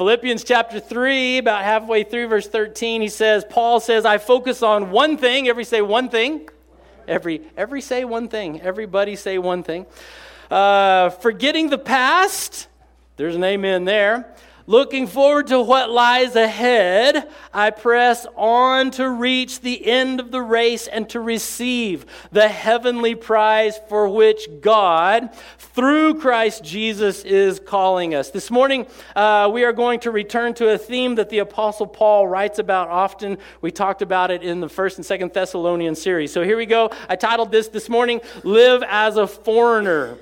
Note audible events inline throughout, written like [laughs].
Philippians chapter 3, about halfway through verse 13, he says, Paul says, I focus on one thing. Every say one thing. Every, every say one thing. Everybody say one thing. Uh, forgetting the past. There's an amen there. Looking forward to what lies ahead, I press on to reach the end of the race and to receive the heavenly prize for which God, through Christ Jesus, is calling us. This morning, uh, we are going to return to a theme that the Apostle Paul writes about often. We talked about it in the first and second Thessalonian series. So here we go. I titled this this morning, Live as a Foreigner.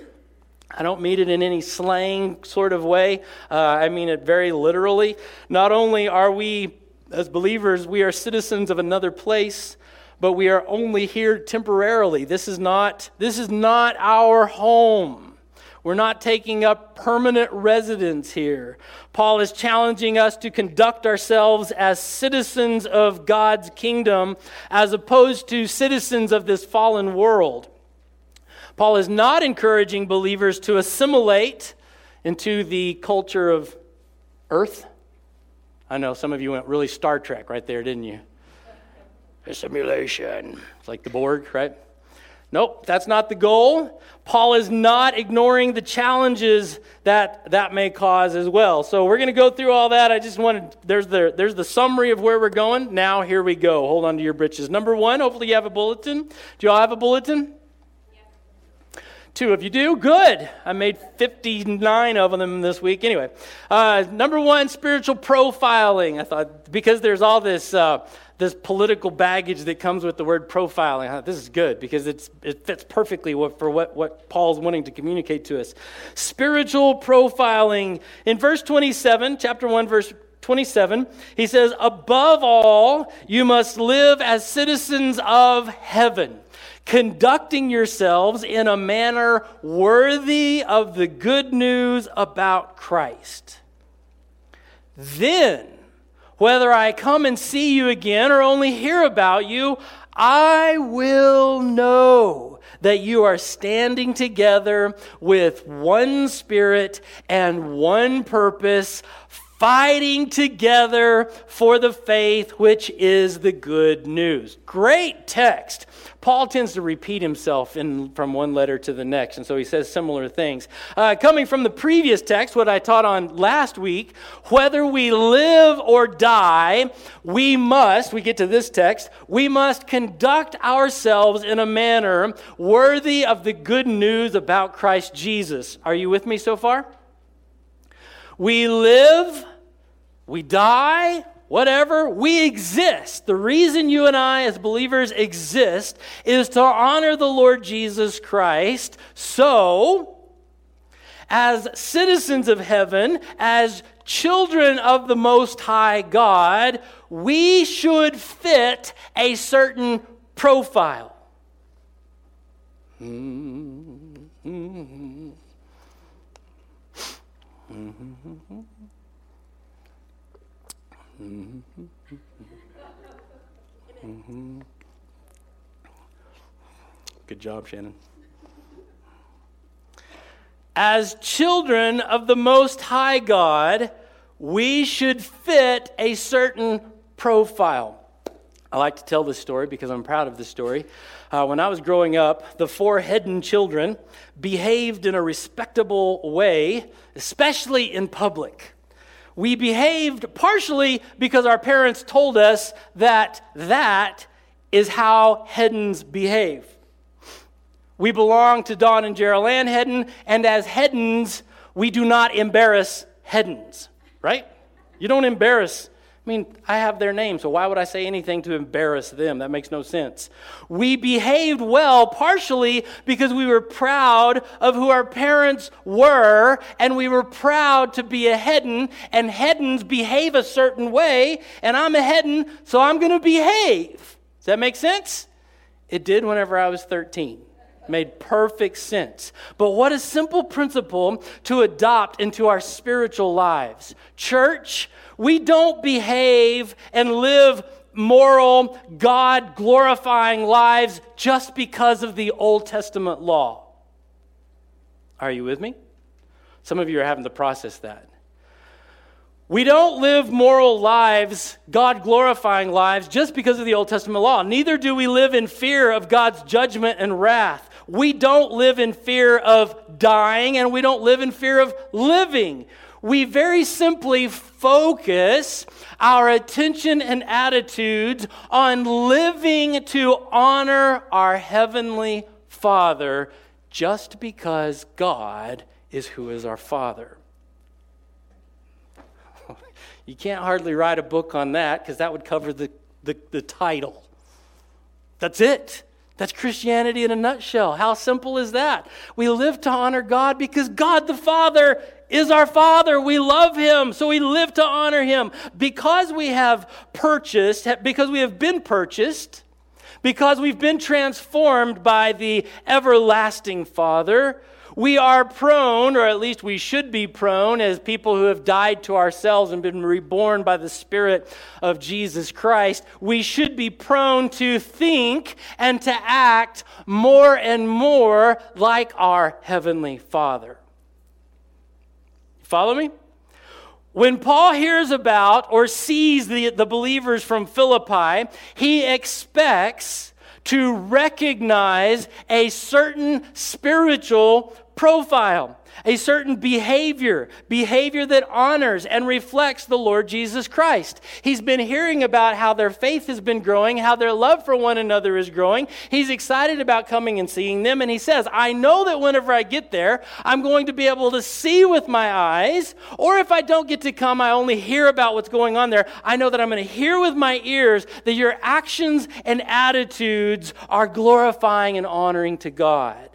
I don't mean it in any slang sort of way. Uh, I mean it very literally. Not only are we, as believers, we are citizens of another place, but we are only here temporarily. This is not, this is not our home. We're not taking up permanent residence here. Paul is challenging us to conduct ourselves as citizens of God's kingdom as opposed to citizens of this fallen world. Paul is not encouraging believers to assimilate into the culture of earth. I know some of you went really Star Trek right there, didn't you? Assimilation. It's like the Borg, right? Nope, that's not the goal. Paul is not ignoring the challenges that that may cause as well. So we're going to go through all that. I just wanted there's the there's the summary of where we're going. Now here we go. Hold on to your britches. Number 1, hopefully you have a bulletin. Do you all have a bulletin? Two of you do? Good. I made 59 of them this week. Anyway, uh, number one, spiritual profiling. I thought, because there's all this. Uh, this political baggage that comes with the word profiling. Thought, this is good because it's, it fits perfectly for what, what Paul's wanting to communicate to us. Spiritual profiling. In verse 27, chapter 1, verse 27, he says, Above all, you must live as citizens of heaven conducting yourselves in a manner worthy of the good news about Christ. Then, whether I come and see you again or only hear about you, I will know that you are standing together with one spirit and one purpose, fighting together for the faith which is the good news. Great text. Paul tends to repeat himself in, from one letter to the next, and so he says similar things. Uh, coming from the previous text, what I taught on last week, whether we live or die, we must, we get to this text, we must conduct ourselves in a manner worthy of the good news about Christ Jesus. Are you with me so far? We live, we die, whatever, we exist. The reason you and I, as believers, exist is to honor the Lord Jesus Christ. So, as citizens of heaven, as children of the Most High God, we should fit a certain profile. Mm-hmm. Mm-hmm. Good job, Shannon. As children of the Most High God, we should fit a certain profile. I like to tell this story because I'm proud of this story. Uh, when I was growing up, the four Hedden children behaved in a respectable way, especially in public we behaved partially because our parents told us that that is how Heddens behave. We belong to Don and Gerald Ann Hedden, and as Heddens, we do not embarrass Heddens, right? You don't embarrass I mean, I have their name, so why would I say anything to embarrass them? That makes no sense. We behaved well partially because we were proud of who our parents were, and we were proud to be a Hedden, and Heddens behave a certain way, and I'm a Hedden, so I'm going to behave. Does that make sense? It did whenever I was 13 made perfect sense. But what a simple principle to adopt into our spiritual lives. Church, we don't behave and live moral, God glorifying lives just because of the Old Testament law. Are you with me? Some of you are having to process that. We don't live moral lives, God glorifying lives, just because of the Old Testament law. Neither do we live in fear of God's judgment and wrath. We don't live in fear of dying, and we don't live in fear of living. We very simply focus our attention and attitudes on living to honor our Heavenly Father just because God is who is our Father. [laughs] You can't hardly write a book on that because that would cover the, the, the, title. That's it. That's Christianity in a nutshell. How simple is that? We live to honor God because God the Father is our Father. We love Him, so we live to honor Him. Because we have purchased, because we have been purchased, because we've been transformed by the everlasting Father, we are prone, or at least we should be prone, as people who have died to ourselves and been reborn by the Spirit of Jesus Christ, we should be prone to think and to act more and more like our Heavenly Father. Follow me? When Paul hears about or sees the, the believers from Philippi, he expects to recognize a certain spiritual profile a certain behavior, behavior that honors and reflects the Lord Jesus Christ. He's been hearing about how their faith has been growing, how their love for one another is growing. He's excited about coming and seeing them, and he says, I know that whenever I get there, I'm going to be able to see with my eyes, or if I don't get to come, I only hear about what's going on there. I know that I'm going to hear with my ears that your actions and attitudes are glorifying and honoring to God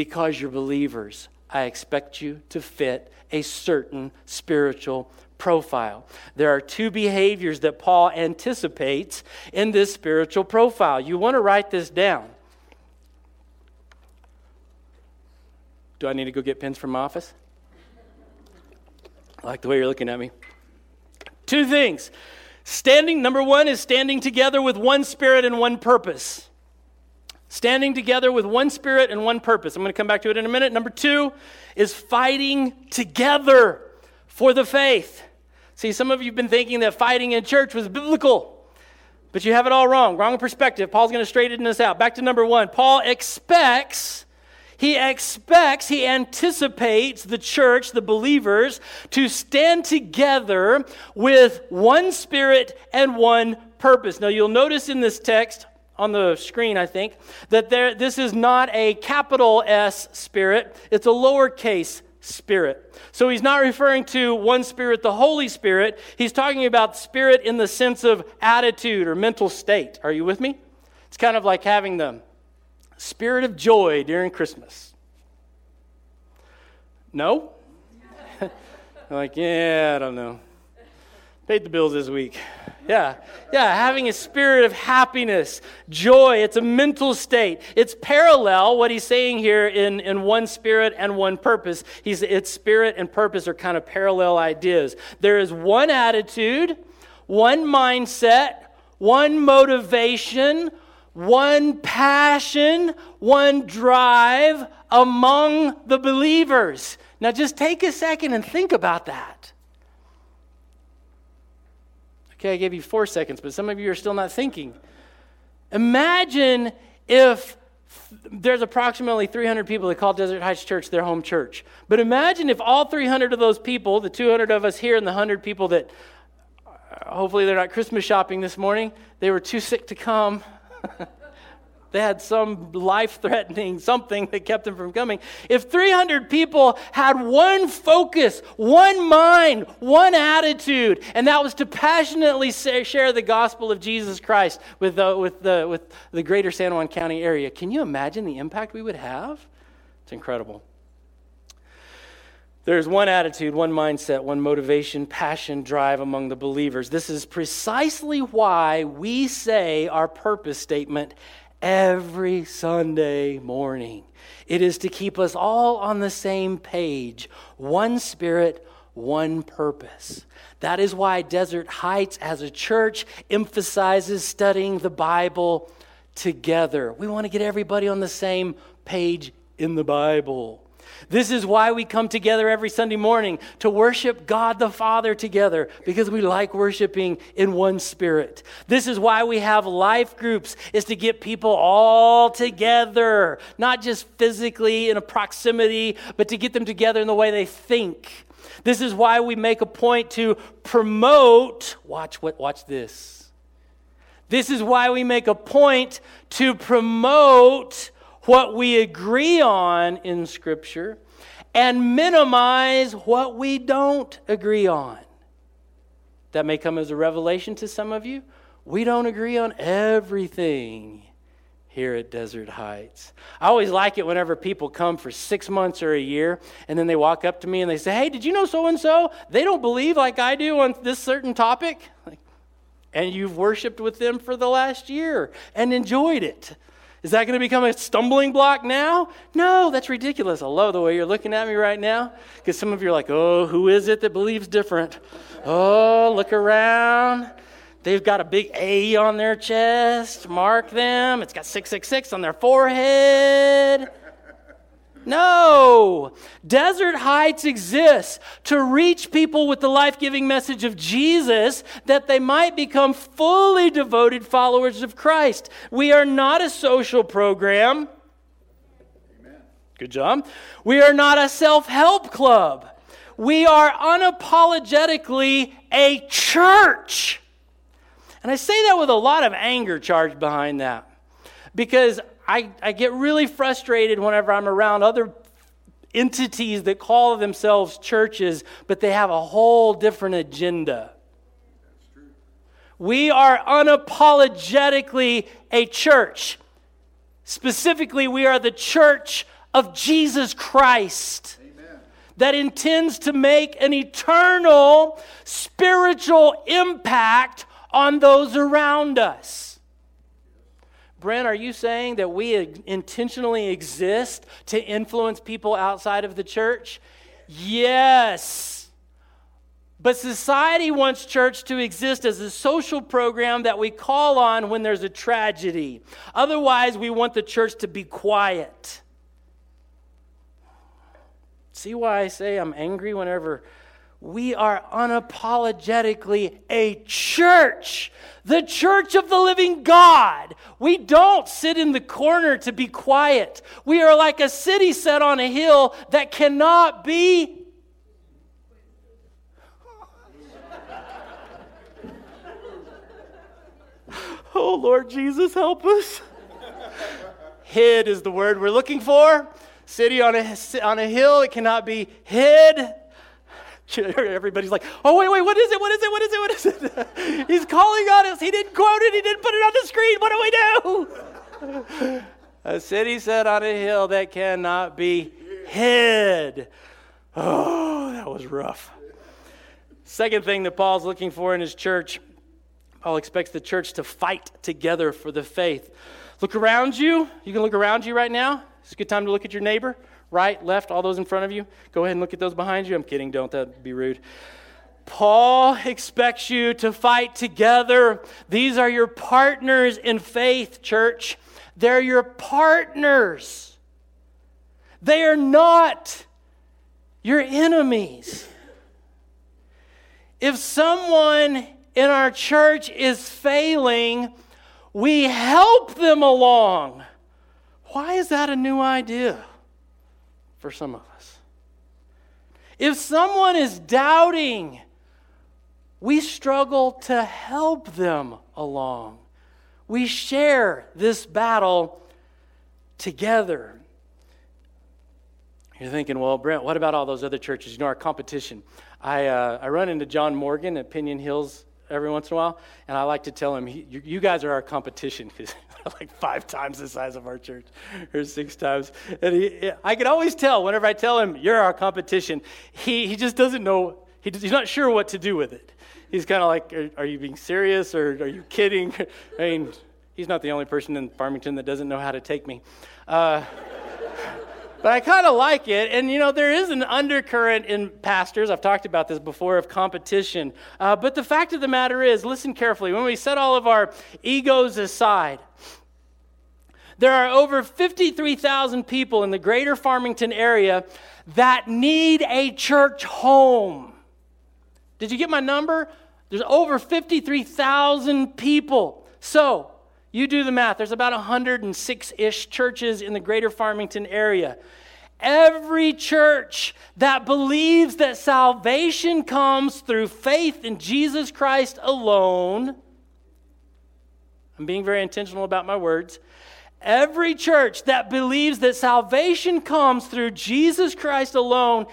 because you're believers, I expect you to fit a certain spiritual profile. There are two behaviors that Paul anticipates in this spiritual profile. You want to write this down. Do I need to go get pens from my office? I like the way you're looking at me. Two things. Standing, number one is standing together with one spirit and one purpose standing together with one spirit and one purpose. I'm going to come back to it in a minute. Number two is fighting together for the faith. See, some of you have been thinking that fighting in church was biblical, but you have it all wrong. Wrong perspective. Paul's going to straighten this out. Back to number one. Paul expects. He expects, he anticipates the church, the believers, to stand together with one spirit and one purpose. Now, you'll notice in this text, on the screen, I think, that there, this is not a capital S spirit, it's a lowercase spirit. So he's not referring to one spirit, the Holy Spirit. He's talking about spirit in the sense of attitude or mental state. Are you with me? It's kind of like having the spirit of joy during Christmas. No? [laughs] like, yeah, I don't know. Paid the bills this week. Yeah. Yeah. Having a spirit of happiness, joy. It's a mental state. It's parallel, what he's saying here in, in one spirit and one purpose. He's, it's spirit and purpose are kind of parallel ideas. There is one attitude, one mindset, one motivation, one passion, one drive among the believers. Now, just take a second and think about that. Okay, I gave you four seconds, but some of you are still not thinking. Imagine if there's approximately 300 people that call Desert Heights Church their home church. But imagine if all 300 of those people, the 200 of us here and the 100 people that uh, hopefully they're not Christmas shopping this morning, they were too sick to come. [laughs] They had some life threatening [laughs] something that kept them from coming. If 300 people had one focus, one mind, one attitude, and that was to passionately share the gospel of Jesus Christ with the, with the, with the greater San Juan County area, can you imagine the impact we would have? It's incredible. There's one attitude, one mindset, one motivation, passion, drive among the believers. This is precisely why we say our purpose statement every Sunday morning. It is to keep us all on the same page one spirit, one purpose. That is why Desert Heights as a church emphasizes studying the Bible together. We want to get everybody on the same page in the Bible. This is why we come together every Sunday morning to worship God the Father together because we like worshiping in one spirit. This is why we have life groups is to get people all together, not just physically in a proximity, but to get them together in the way they think. This is why we make a point to promote watch what watch this. This is why we make a point to promote what we agree on in Scripture and minimize what we don't agree on. That may come as a revelation to some of you. We don't agree on everything here at Desert Heights. I always like it whenever people come for six months or a year and then they walk up to me and they say, Hey, did you know so and so? They don't believe like I do on this certain topic. And you've worshiped with them for the last year and enjoyed it. Is that going to become a stumbling block now? No, that's ridiculous. I love the way you're looking at me right now because some of you are like, oh, who is it that believes different? Oh, look around. They've got a big A on their chest. Mark them. It's got 666 on their forehead. No. Desert Heights exists to reach people with the life giving message of Jesus that they might become fully devoted followers of Christ. We are not a social program. Amen. Good job. We are not a self help club. We are unapologetically a church. And I say that with a lot of anger charged behind that because I, I get really frustrated whenever I'm around other entities that call themselves churches, but they have a whole different agenda. We are unapologetically a church. Specifically, we are the church of Jesus Christ Amen. that intends to make an eternal spiritual impact on those around us. Brent, are you saying that we intentionally exist to influence people outside of the church? Yes. But society wants church to exist as a social program that we call on when there's a tragedy. Otherwise, we want the church to be quiet. See why I say I'm angry whenever we are unapologetically a church, the church of the living God. We don't sit in the corner to be quiet. We are like a city set on a hill that cannot be. [laughs] Oh, Lord Jesus, help us. hid is the word we're looking for. City on a, on a hill, it cannot be hid. [laughs] Everybody's like, oh, wait, wait, what is it? What is it? What is it? What is it? [laughs] He's calling on us. He didn't quote it. He didn't put it on the screen. What do we do? [laughs] a city set on a hill that cannot be hid. Oh, that was rough. Second thing that Paul's looking for in his church, Paul expects the church to fight together for the faith. Look around you. You can look around you right now. It's a good time to look at your neighbor right, left, all those in front of you. Go ahead and look at those behind you. I'm kidding, don't that be rude. Paul expects you to fight together. These are your partners in faith, church. They're your partners. They are not your enemies. If someone in our church is failing, we help them along. Why is that a new idea? For some of us. If someone is doubting, we struggle to help them along. We share this battle together. You're thinking, well, Brent, what about all those other churches? You know, our competition. I, uh, I run into John Morgan at Piñon Hills every once in a while, and I like to tell him, you, you guys are our competition [laughs] because [laughs] like five times the size of our church, or six times. And he, I can always tell whenever I tell him, You're our competition, he, he just doesn't know, he, he's not sure what to do with it. He's kind of like, are, are, you being serious or are you kidding? [laughs] I mean, he's not the only person in Farmington that doesn't know how to take me. Uh, but I kind of like it. And you know, there is an undercurrent in pastors. I've talked about this before of competition. Uh, but the fact of the matter is, listen carefully, when we set all of our egos aside, There are over 53,000 people in the greater Farmington area that need a church home. Did you get my number? There's over 53,000 people. So, you do the math. There's about 106 ish churches in the greater Farmington area. Every church that believes that salvation comes through faith in Jesus Christ alone, I'm being very intentional about my words. Every church that believes that salvation comes through Jesus Christ alone,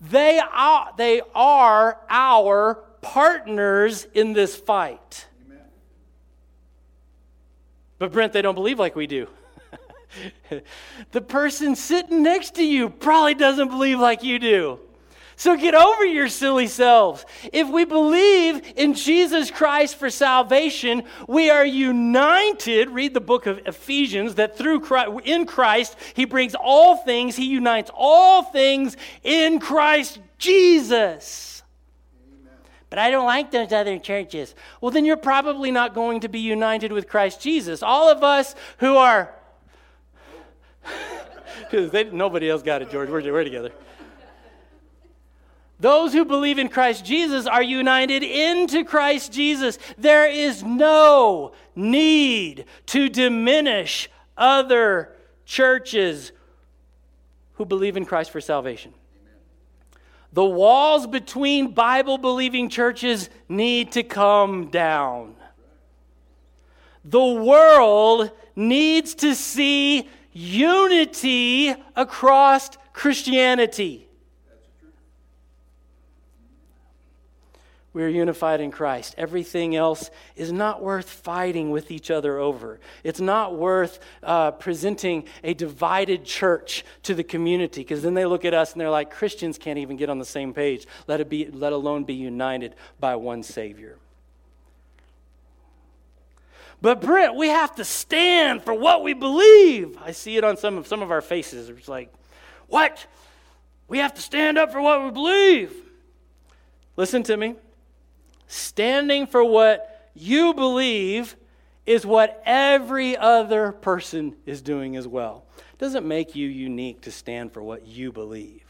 they are, they are our partners in this fight. But, Brent, they don't believe like we do. [laughs] the person sitting next to you probably doesn't believe like you do. So get over your silly selves. If we believe in Jesus Christ for salvation, we are united. Read the book of Ephesians that through Christ, in Christ he brings all things, he unites all things in Christ Jesus. But I don't like those other churches. Well, then you're probably not going to be united with Christ Jesus. All of us who are [laughs] because nobody else got it, George. We're, we're together. Those who believe in Christ Jesus are united into Christ Jesus. There is no need to diminish other churches who believe in Christ for salvation. The walls between Bible believing churches need to come down. The world needs to see unity across Christianity. We are unified in Christ. Everything else is not worth fighting with each other over. It's not worth uh, presenting a divided church to the community because then they look at us and they're like, Christians can't even get on the same page, let, it be, let alone be united by one Savior. But Brent, we have to stand for what we believe. I see it on some of some of our faces. It's like, what? We have to stand up for what we believe. Listen to me. Standing for what you believe is what every other person is doing as well. Doesn't make you unique to stand for what you believe.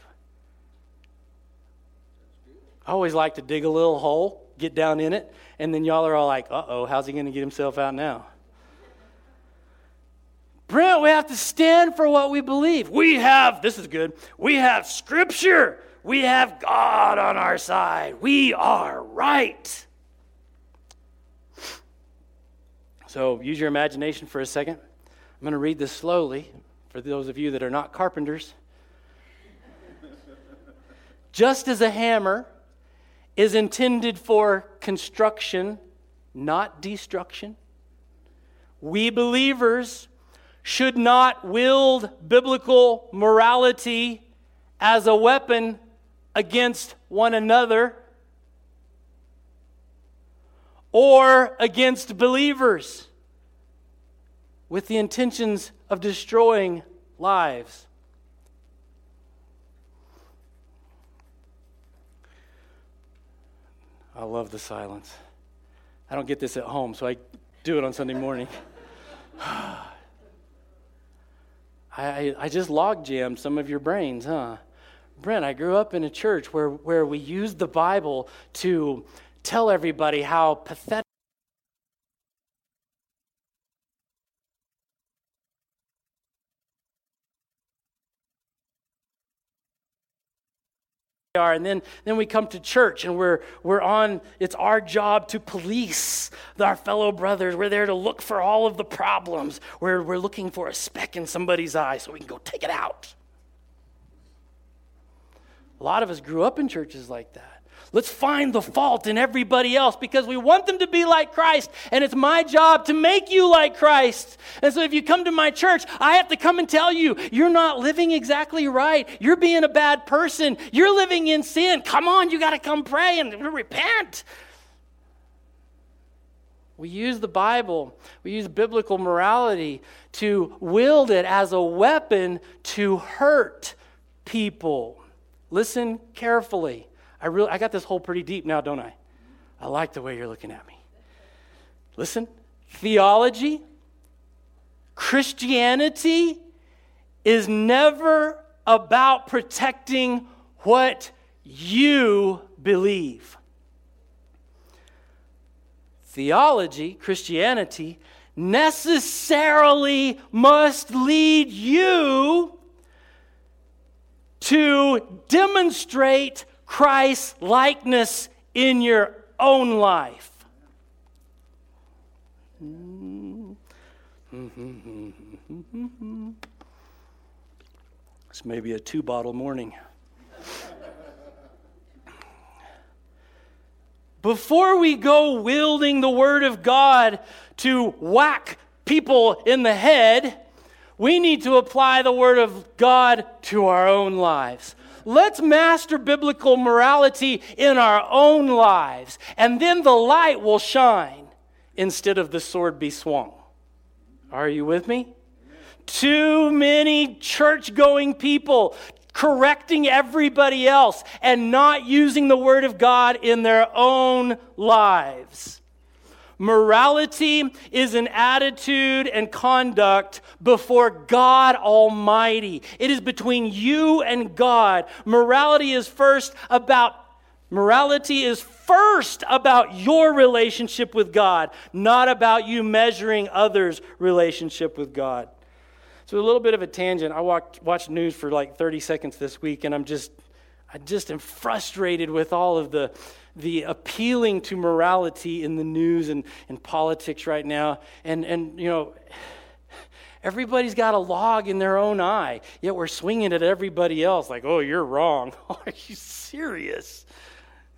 I always like to dig a little hole, get down in it, and then y'all are all like, uh oh, how's he going to get himself out now? Brent, we have to stand for what we believe. We have, this is good, we have Scripture. We have God on our side. We are right. So use your imagination for a second. I'm going to read this slowly for those of you that are not carpenters. Just as a hammer is intended for construction, not destruction. We believers should not wield biblical morality as a weapon against one another or against believers with the intentions of destroying lives. I love the silence. I don't get this at home, so I do it on Sunday morning. [sighs] I, I just log jammed some of your brains, huh? Brent, I grew up in a church where, where we used the Bible to tell everybody how pathetic are. And then then we come to church and we're we're on it's our job to police our fellow brothers. We're there to look for all of the problems. We're, we're looking for a speck in somebody's eye so we can go take it out a lot of us grew up in churches like that Let's find the fault in everybody else because we want them to be like Christ, and it's my job to make you like Christ. And so if you come to my church, I have to come and tell you, you're not living exactly right. You're being a bad person. You're living in sin. Come on, you got to come pray and repent. We use the Bible, we use biblical morality to wield it as a weapon to hurt people. Listen carefully. I really I got this hole pretty deep now, don't I? I like the way you're looking at me. Listen, theology, Christianity is never about protecting what you believe. Theology, Christianity, necessarily must lead you to demonstrate Christ's likeness in your own life. This may be a two bottle morning. Before we go wielding the Word of God to whack people in the head, we need to apply the Word of God to our own lives. Let's master biblical morality in our own lives, and then the light will shine instead of the sword be swung. Are you with me? Too many church going people correcting everybody else and not using the Word of God in their own lives. Morality is an attitude and conduct before God Almighty. It is between you and God. Morality is first about morality is first about your relationship with God, not about you measuring others' relationship with God. So a little bit of a tangent. I walked, watched news for like 30 seconds this week, and I'm just, I just am frustrated with all of the, the appealing to morality in the news and, and politics right now. And, and, you know, everybody's got a log in their own eye, yet we're swinging at everybody else like, oh, you're wrong. [laughs] Are you serious?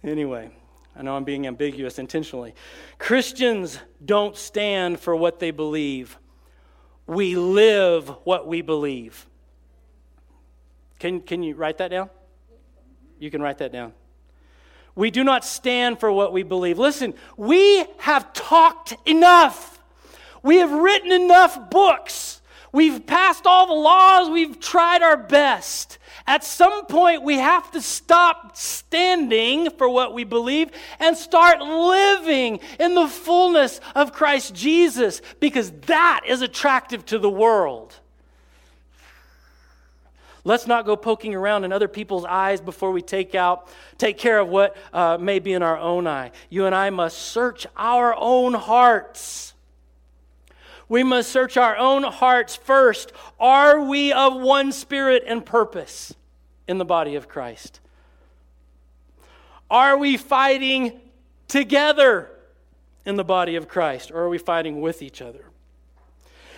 Anyway, I know I'm being ambiguous intentionally. Christians don't stand for what they believe we live what we believe. Can, can you write that down? You can write that down. We do not stand for what we believe. Listen, we have talked enough. We have written enough books. We've passed all the laws. We've tried our best. At some point, we have to stop standing for what we believe and start living in the fullness of Christ Jesus because that is attractive to the world. Let's not go poking around in other people's eyes before we take out, take care of what uh, may be in our own eye. You and I must search our own hearts. We must search our own hearts first. Are we of one spirit and purpose in the body of Christ? Are we fighting together in the body of Christ, or are we fighting with each other?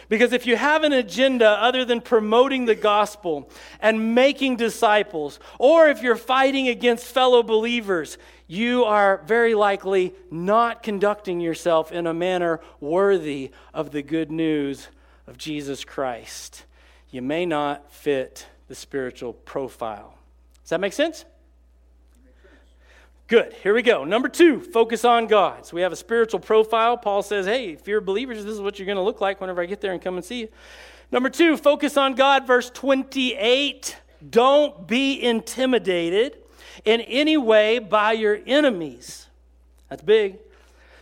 Because if you have an agenda other than promoting the gospel and making disciples, or if you're fighting against fellow believers, you are very likely not conducting yourself in a manner worthy of the good news of Jesus Christ. You may not fit the spiritual profile. Does that make sense? Good. Here we go. Number two, focus on God. So we have a spiritual profile. Paul says, hey, if you're believers, this is what you're going to look like whenever I get there and come and see you. Number two, focus on God. Verse 28 don't be intimidated in any way by your enemies. That's big.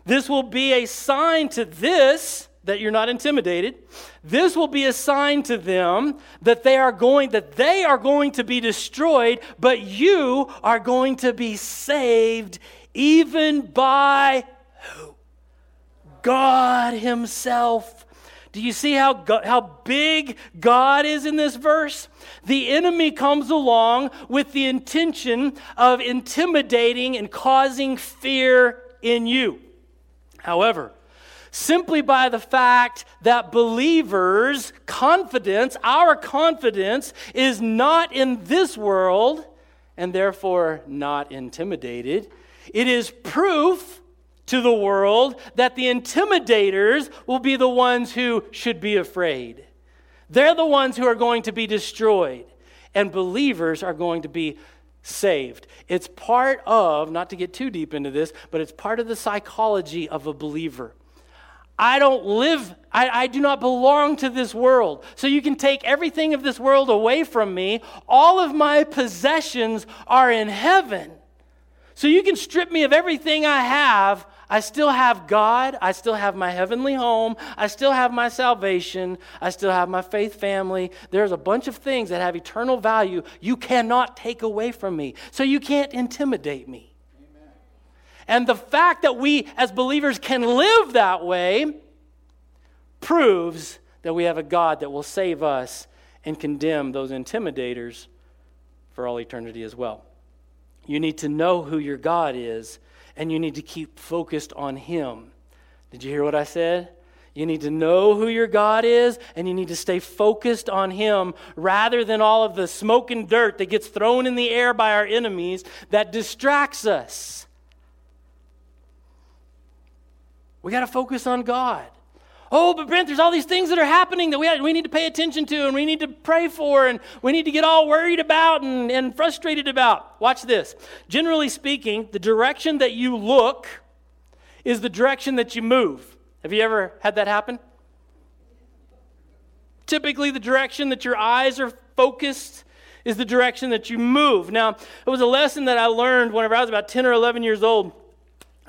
This will be a sign to this that you're not intimidated. This will be a sign to them that they are going that they are going to be destroyed, but you are going to be saved even by who? God himself. Do you see how, how big God is in this verse? The enemy comes along with the intention of intimidating and causing fear in you. However, simply by the fact that believers' confidence, our confidence, is not in this world and therefore not intimidated. It is proof to the world that the intimidators will be the ones who should be afraid. They're the ones who are going to be destroyed, and believers are going to be saved. It's part of, not to get too deep into this, but it's part of the psychology of a believer. I don't live, I, I, do not belong to this world. So you can take everything of this world away from me. All of my possessions are in heaven. So you can strip me of everything I have. I still have God. I still have my heavenly home. I still have my salvation. I still have my faith family. There's a bunch of things that have eternal value you cannot take away from me. So you can't intimidate me. And the fact that we as believers can live that way proves that we have a God that will save us and condemn those intimidators for all eternity as well. You need to know who your God is, and you need to keep focused on Him. Did you hear what I said? You need to know who your God is, and you need to stay focused on Him rather than all of the smoke and dirt that gets thrown in the air by our enemies that distracts us. We got to focus on God. Oh, but Brent, there's all these things that are happening that we, we need to pay attention to and we need to pray for and we need to get all worried about and, and frustrated about. Watch this. Generally speaking, the direction that you look is the direction that you move. Have you ever had that happen? Typically, the direction that your eyes are focused is the direction that you move. Now, it was a lesson that I learned whenever I was about 10 or 11 years old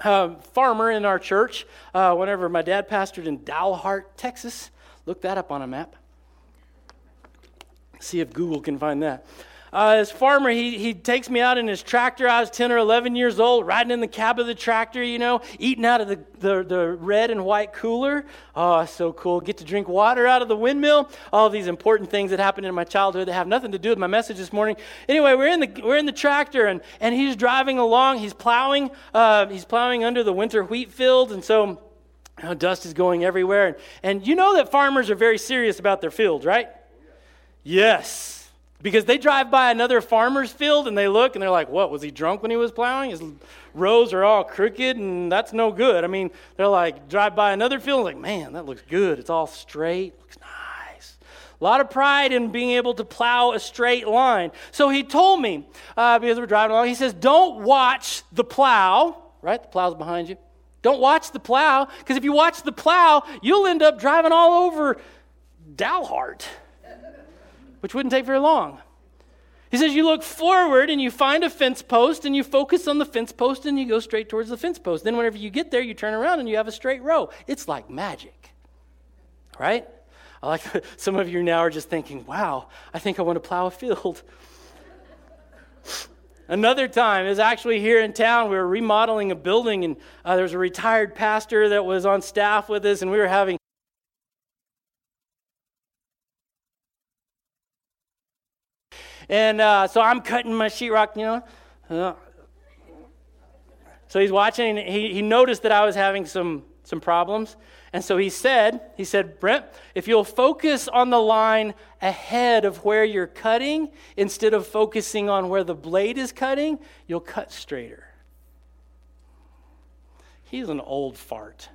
uh, farmer in our church uh, whenever my dad pastored in Dalhart, Texas. Look that up on a map. See if Google can find that. Uh, this farmer, he, he takes me out in his tractor. I was 10 or 11 years old, riding in the cab of the tractor, you know, eating out of the, the, the red and white cooler. Oh, so cool. Get to drink water out of the windmill. All these important things that happened in my childhood that have nothing to do with my message this morning. Anyway, we're in the, we're in the tractor, and, and he's driving along. He's plowing. Uh, he's plowing under the winter wheat field, and so you know, dust is going everywhere. And, and you know that farmers are very serious about their fields, right? Yes. Because they drive by another farmer's field and they look and they're like, what, was he drunk when he was plowing? His rows are all crooked and that's no good. I mean, they're like, drive by another field like, man, that looks good. It's all straight, looks nice. A lot of pride in being able to plow a straight line. So he told me, uh, because we're driving along, he says, don't watch the plow, right? The plow's behind you. Don't watch the plow, because if you watch the plow, you'll end up driving all over Dalhart which wouldn't take very long. He says, You look forward and you find a fence post and you focus on the fence post and you go straight towards the fence post. Then, whenever you get there, you turn around and you have a straight row. It's like magic, right? I like [laughs] some of you now are just thinking, Wow, I think I want to plow a field. [laughs] Another time is actually here in town. We were remodeling a building, and uh, there was a retired pastor that was on staff with us, and we were having And uh, so I'm cutting my sheetrock, you know. Uh, so he's watching, and he, he noticed that I was having some, some problems. And so he said, he said, Brent, if you'll focus on the line ahead of where you're cutting instead of focusing on where the blade is cutting, you'll cut straighter. He's an old fart.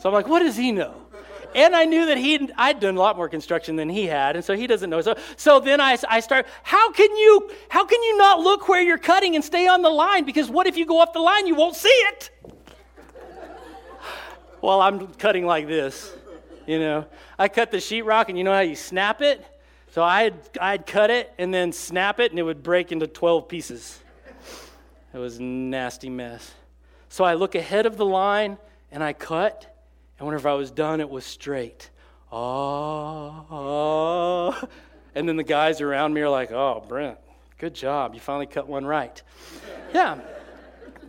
So I'm like, what does he know? And I knew that he I'd done a lot more construction than he had, and so he doesn't know. So, so then I, I start, how can you how can you not look where you're cutting and stay on the line? Because what if you go off the line, you won't see it? [sighs] well, I'm cutting like this, you know. I cut the sheetrock, and you know how you snap it? So I'd, I'd cut it and then snap it, and it would break into 12 pieces. It was a nasty mess. So I look ahead of the line and I cut, and whenever I was done, it was straight. Oh. And then the guys around me are like, oh, Brent, good job. You finally cut one right. yeah.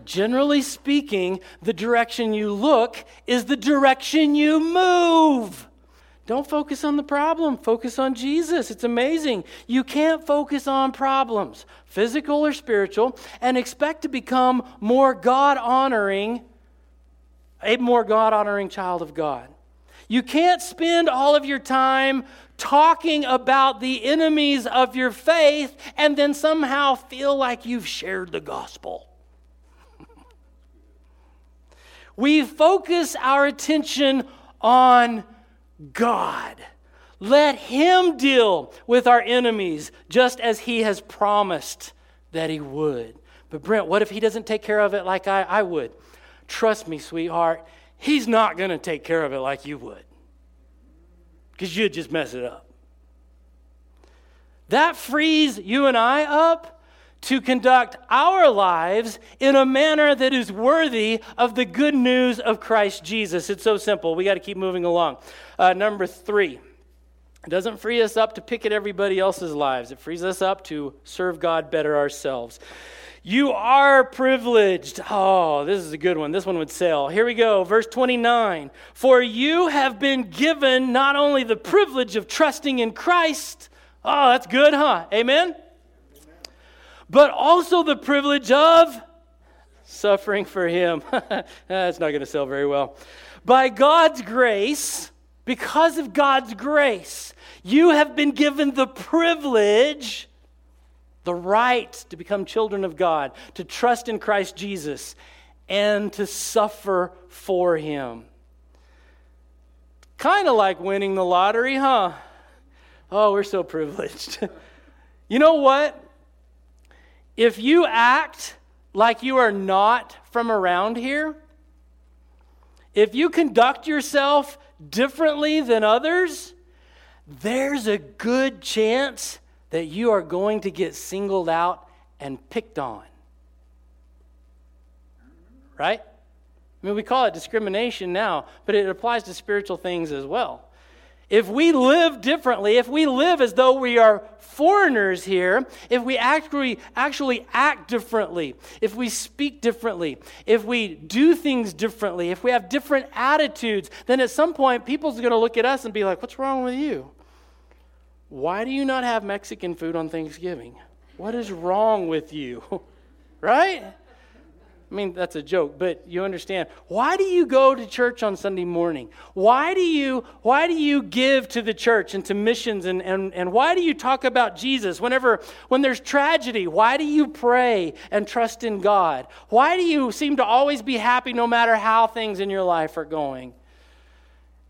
Generally speaking, the direction you look is the direction you move. Don't focus on the problem, focus on Jesus. It's amazing. You can't focus on problems, physical or spiritual, and expect to become more God honoring a more God honoring child of God. You can't spend all of your time talking about the enemies of your faith and then somehow feel like you've shared the gospel. [laughs] we focus our attention on God. Let Him deal with our enemies just as He has promised that He would. But, Brent, what if He doesn't take care of it like I, I would? Trust me, sweetheart, he's not going to take care of it like you would. Because you'd just mess it up. That frees you and I up to conduct our lives in a manner that is worthy of the good news of Christ Jesus. It's so simple. We got to keep moving along. Uh, number three. It doesn't free us up to pick at everybody else's lives. It frees us up to serve God better ourselves. You are privileged. Oh, this is a good one. This one would sell. Here we go. Verse 29. For you have been given not only the privilege of trusting in Christ. Oh, that's good, huh? Amen? But also the privilege of suffering for him. [laughs] that's not going to sell very well. By God's grace, because of God's grace, you have been given the privilege, the right to become children of God, to trust in Christ Jesus, and to suffer for Him. Kind of like winning the lottery, huh? Oh, we're so privileged. [laughs] you know what? If you act like you are not from around here, if you conduct yourself differently than others, there's a good chance that you are going to get singled out and picked on. Right? I mean, we call it discrimination now, but it applies to spiritual things as well. If we live differently, if we live as though we are foreigners here, if we actually, actually act differently, if we speak differently, if we do things differently, if we have different attitudes, then at some point people's going to look at us and be like, What's wrong with you? Why do you not have Mexican food on Thanksgiving? What is wrong with you? [laughs] right? I mean, that's a joke, but you understand. Why do you go to church on Sunday morning? Why do you, why do you give to the church and to missions? And, and, and why do you talk about Jesus whenever, when there's tragedy? Why do you pray and trust in God? Why do you seem to always be happy no matter how things in your life are going?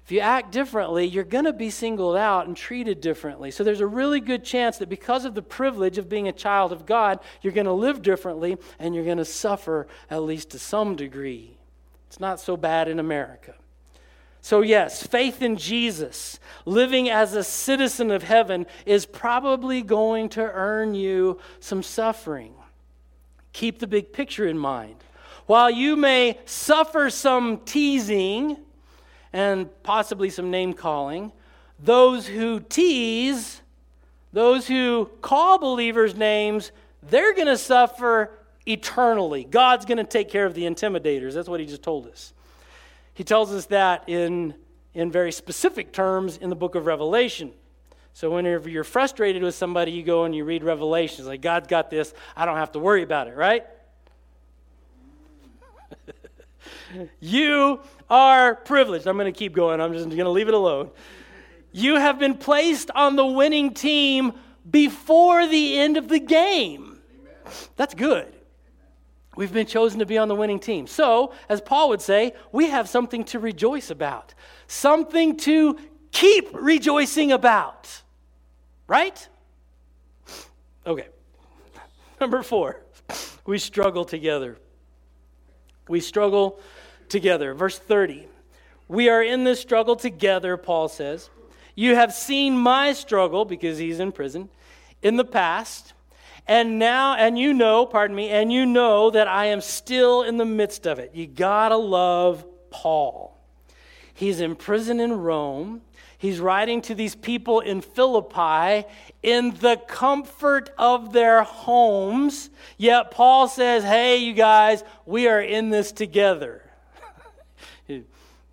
If you act differently, you're going to be singled out and treated differently. So there's a really good chance that because of the privilege of being a child of God, you're going to live differently and you're going to suffer at least to some degree. It's not so bad in America. So, yes, faith in Jesus, living as a citizen of heaven, is probably going to earn you some suffering. Keep the big picture in mind. While you may suffer some teasing, and possibly some name calling. Those who tease, those who call believers names, they're going to suffer eternally. God's going to take care of the intimidators. That's what he just told us. He tells us that in, in very specific terms in the book of Revelation. So whenever you're frustrated with somebody, you go and you read Revelations like, God's got this. I don't have to worry about it, right? You are privileged. I'm going to keep going. I'm just going to leave it alone. You have been placed on the winning team before the end of the game. That's good. We've been chosen to be on the winning team. So, as Paul would say, we have something to rejoice about, something to keep rejoicing about. Right? Okay. [laughs] Number four, we struggle together. We struggle together. Verse 30. We are in this struggle together, Paul says. You have seen my struggle, because he's in prison, in the past. And now, and you know, pardon me, and you know that I am still in the midst of it. You gotta love Paul. He's in prison in Rome. He's writing to these people in Philippi in the comfort of their homes. Yet Paul says, Hey, you guys, we are in this together.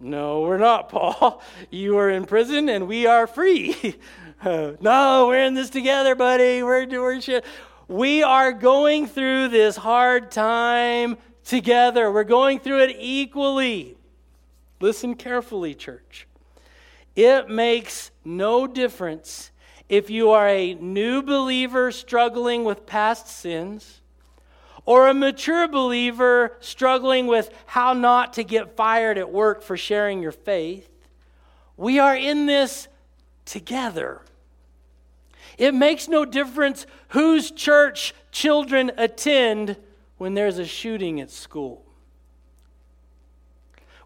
No, we're not, [laughs] Paul. You are in prison and we are free. [laughs] no, we're in this together, buddy. We're, we're shit. We are going through this hard time together. We're going through it equally. Listen carefully, church. It makes no difference if you are a new believer struggling with past sins or a mature believer struggling with how not to get fired at work for sharing your faith. We are in this together. It makes no difference whose church children attend when there's a shooting at school.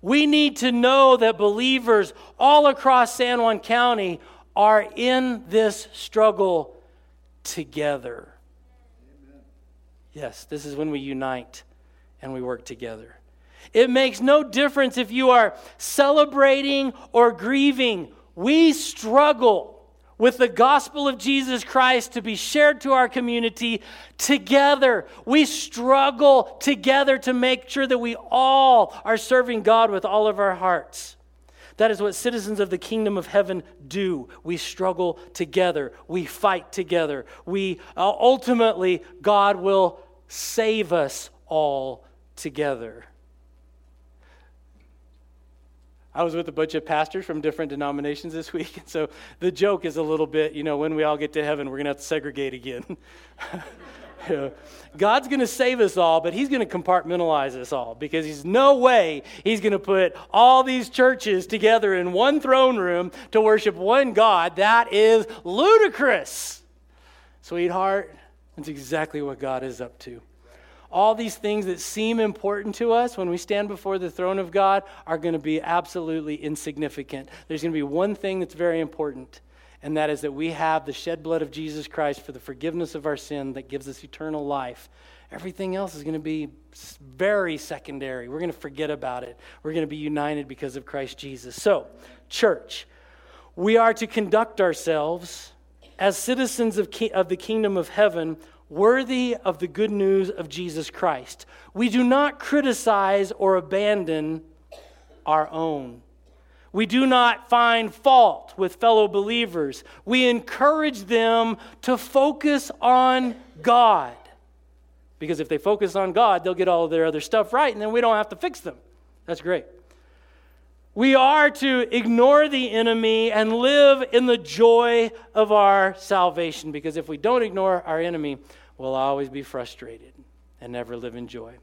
We need to know that believers all across San Juan County are in this struggle together. Yes, this is when we unite and we work together. It makes no difference if you are celebrating or grieving. We struggle with the gospel of Jesus Christ to be shared to our community together. We struggle together to make sure that we all are serving God with all of our hearts. That is what citizens of the kingdom of heaven do. We struggle together, we fight together. We uh, ultimately, God will save us all together. I was with a bunch of pastors from different denominations this week, and so the joke is a little bit, you know, when we all get to heaven, we're going to have to segregate again. [laughs] [laughs] God's going to save us all, but He's going to compartmentalize us all because He's no way He's going to put all these churches together in one throne room to worship one God. That is ludicrous. Sweetheart, that's exactly what God is up to all these things that seem important to us when we stand before the throne of God are going to be absolutely insignificant. There's going to be one thing that's very important, and that is that we have the shed blood of Jesus Christ for the forgiveness of our sin that gives us eternal life. Everything else is going to be very secondary. We're going to forget about it. We're going to be united because of Christ Jesus. So, church, we are to conduct ourselves as citizens of, ki- of the kingdom of heaven worthy of the good news of Jesus Christ. We do not criticize or abandon our own. We do not find fault with fellow believers. We encourage them to focus on God. Because if they focus on God, they'll get all of their other stuff right, and then we don't have to fix them. That's great. We are to ignore the enemy and live in the joy of our salvation because if we don't ignore our enemy, we'll always be frustrated and never live in joy.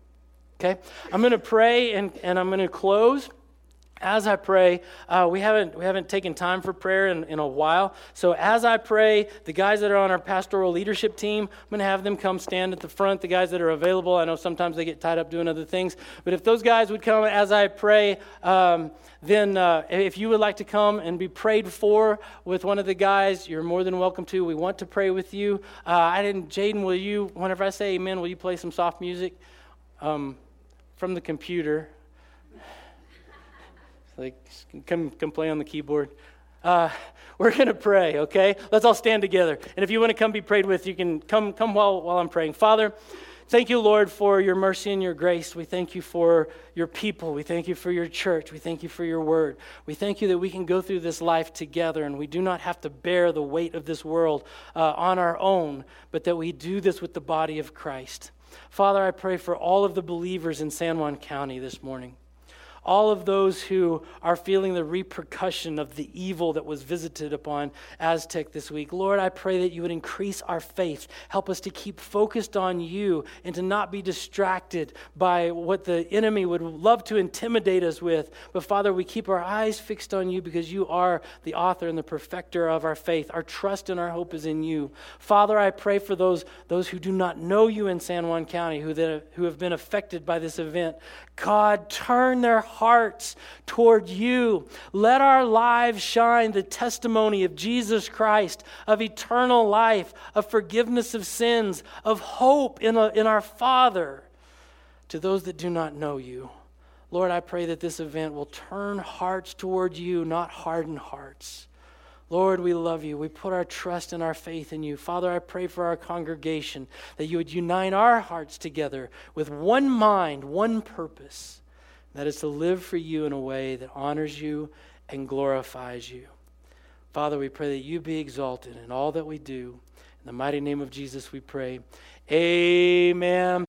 Okay? I'm going to pray and, and I'm going to close as I pray, uh, we, haven't, we haven't taken time for prayer in, in a while. So, as I pray, the guys that are on our pastoral leadership team, I'm going to have them come stand at the front. The guys that are available, I know sometimes they get tied up doing other things. But if those guys would come as I pray, um, then uh, if you would like to come and be prayed for with one of the guys, you're more than welcome to. We want to pray with you. Uh, I didn't, Jaden, will you, whenever I say amen, will you play some soft music um, from the computer? Like, come, come play on the keyboard. Uh, we're going to pray, okay? Let's all stand together. And if you want to come be prayed with, you can come, come while, while I'm praying. Father, thank you, Lord, for your mercy and your grace. We thank you for your people. We thank you for your church. We thank you for your word. We thank you that we can go through this life together and we do not have to bear the weight of this world uh, on our own, but that we do this with the body of Christ. Father, I pray for all of the believers in San Juan County this morning all of those who are feeling the repercussion of the evil that was visited upon Aztec this week. Lord, I pray that you would increase our faith. Help us to keep focused on you and to not be distracted by what the enemy would love to intimidate us with. But Father, we keep our eyes fixed on you because you are the author and the perfecter of our faith. Our trust and our hope is in you. Father, I pray for those, those who do not know you in San Juan County, who, that, who have been affected by this event. God, turn their hearts toward you. Let our lives shine the testimony of Jesus Christ, of eternal life, of forgiveness of sins, of hope in, a, in our Father to those that do not know you. Lord, I pray that this event will turn hearts toward you, not harden hearts. Lord, we love you. We put our trust and our faith in you. Father, I pray for our congregation that you would unite our hearts together with one mind, one purpose. That is to live for you in a way that honors you and glorifies you. Father, we pray that you be exalted in all that we do. In the mighty name of Jesus, we pray. Amen.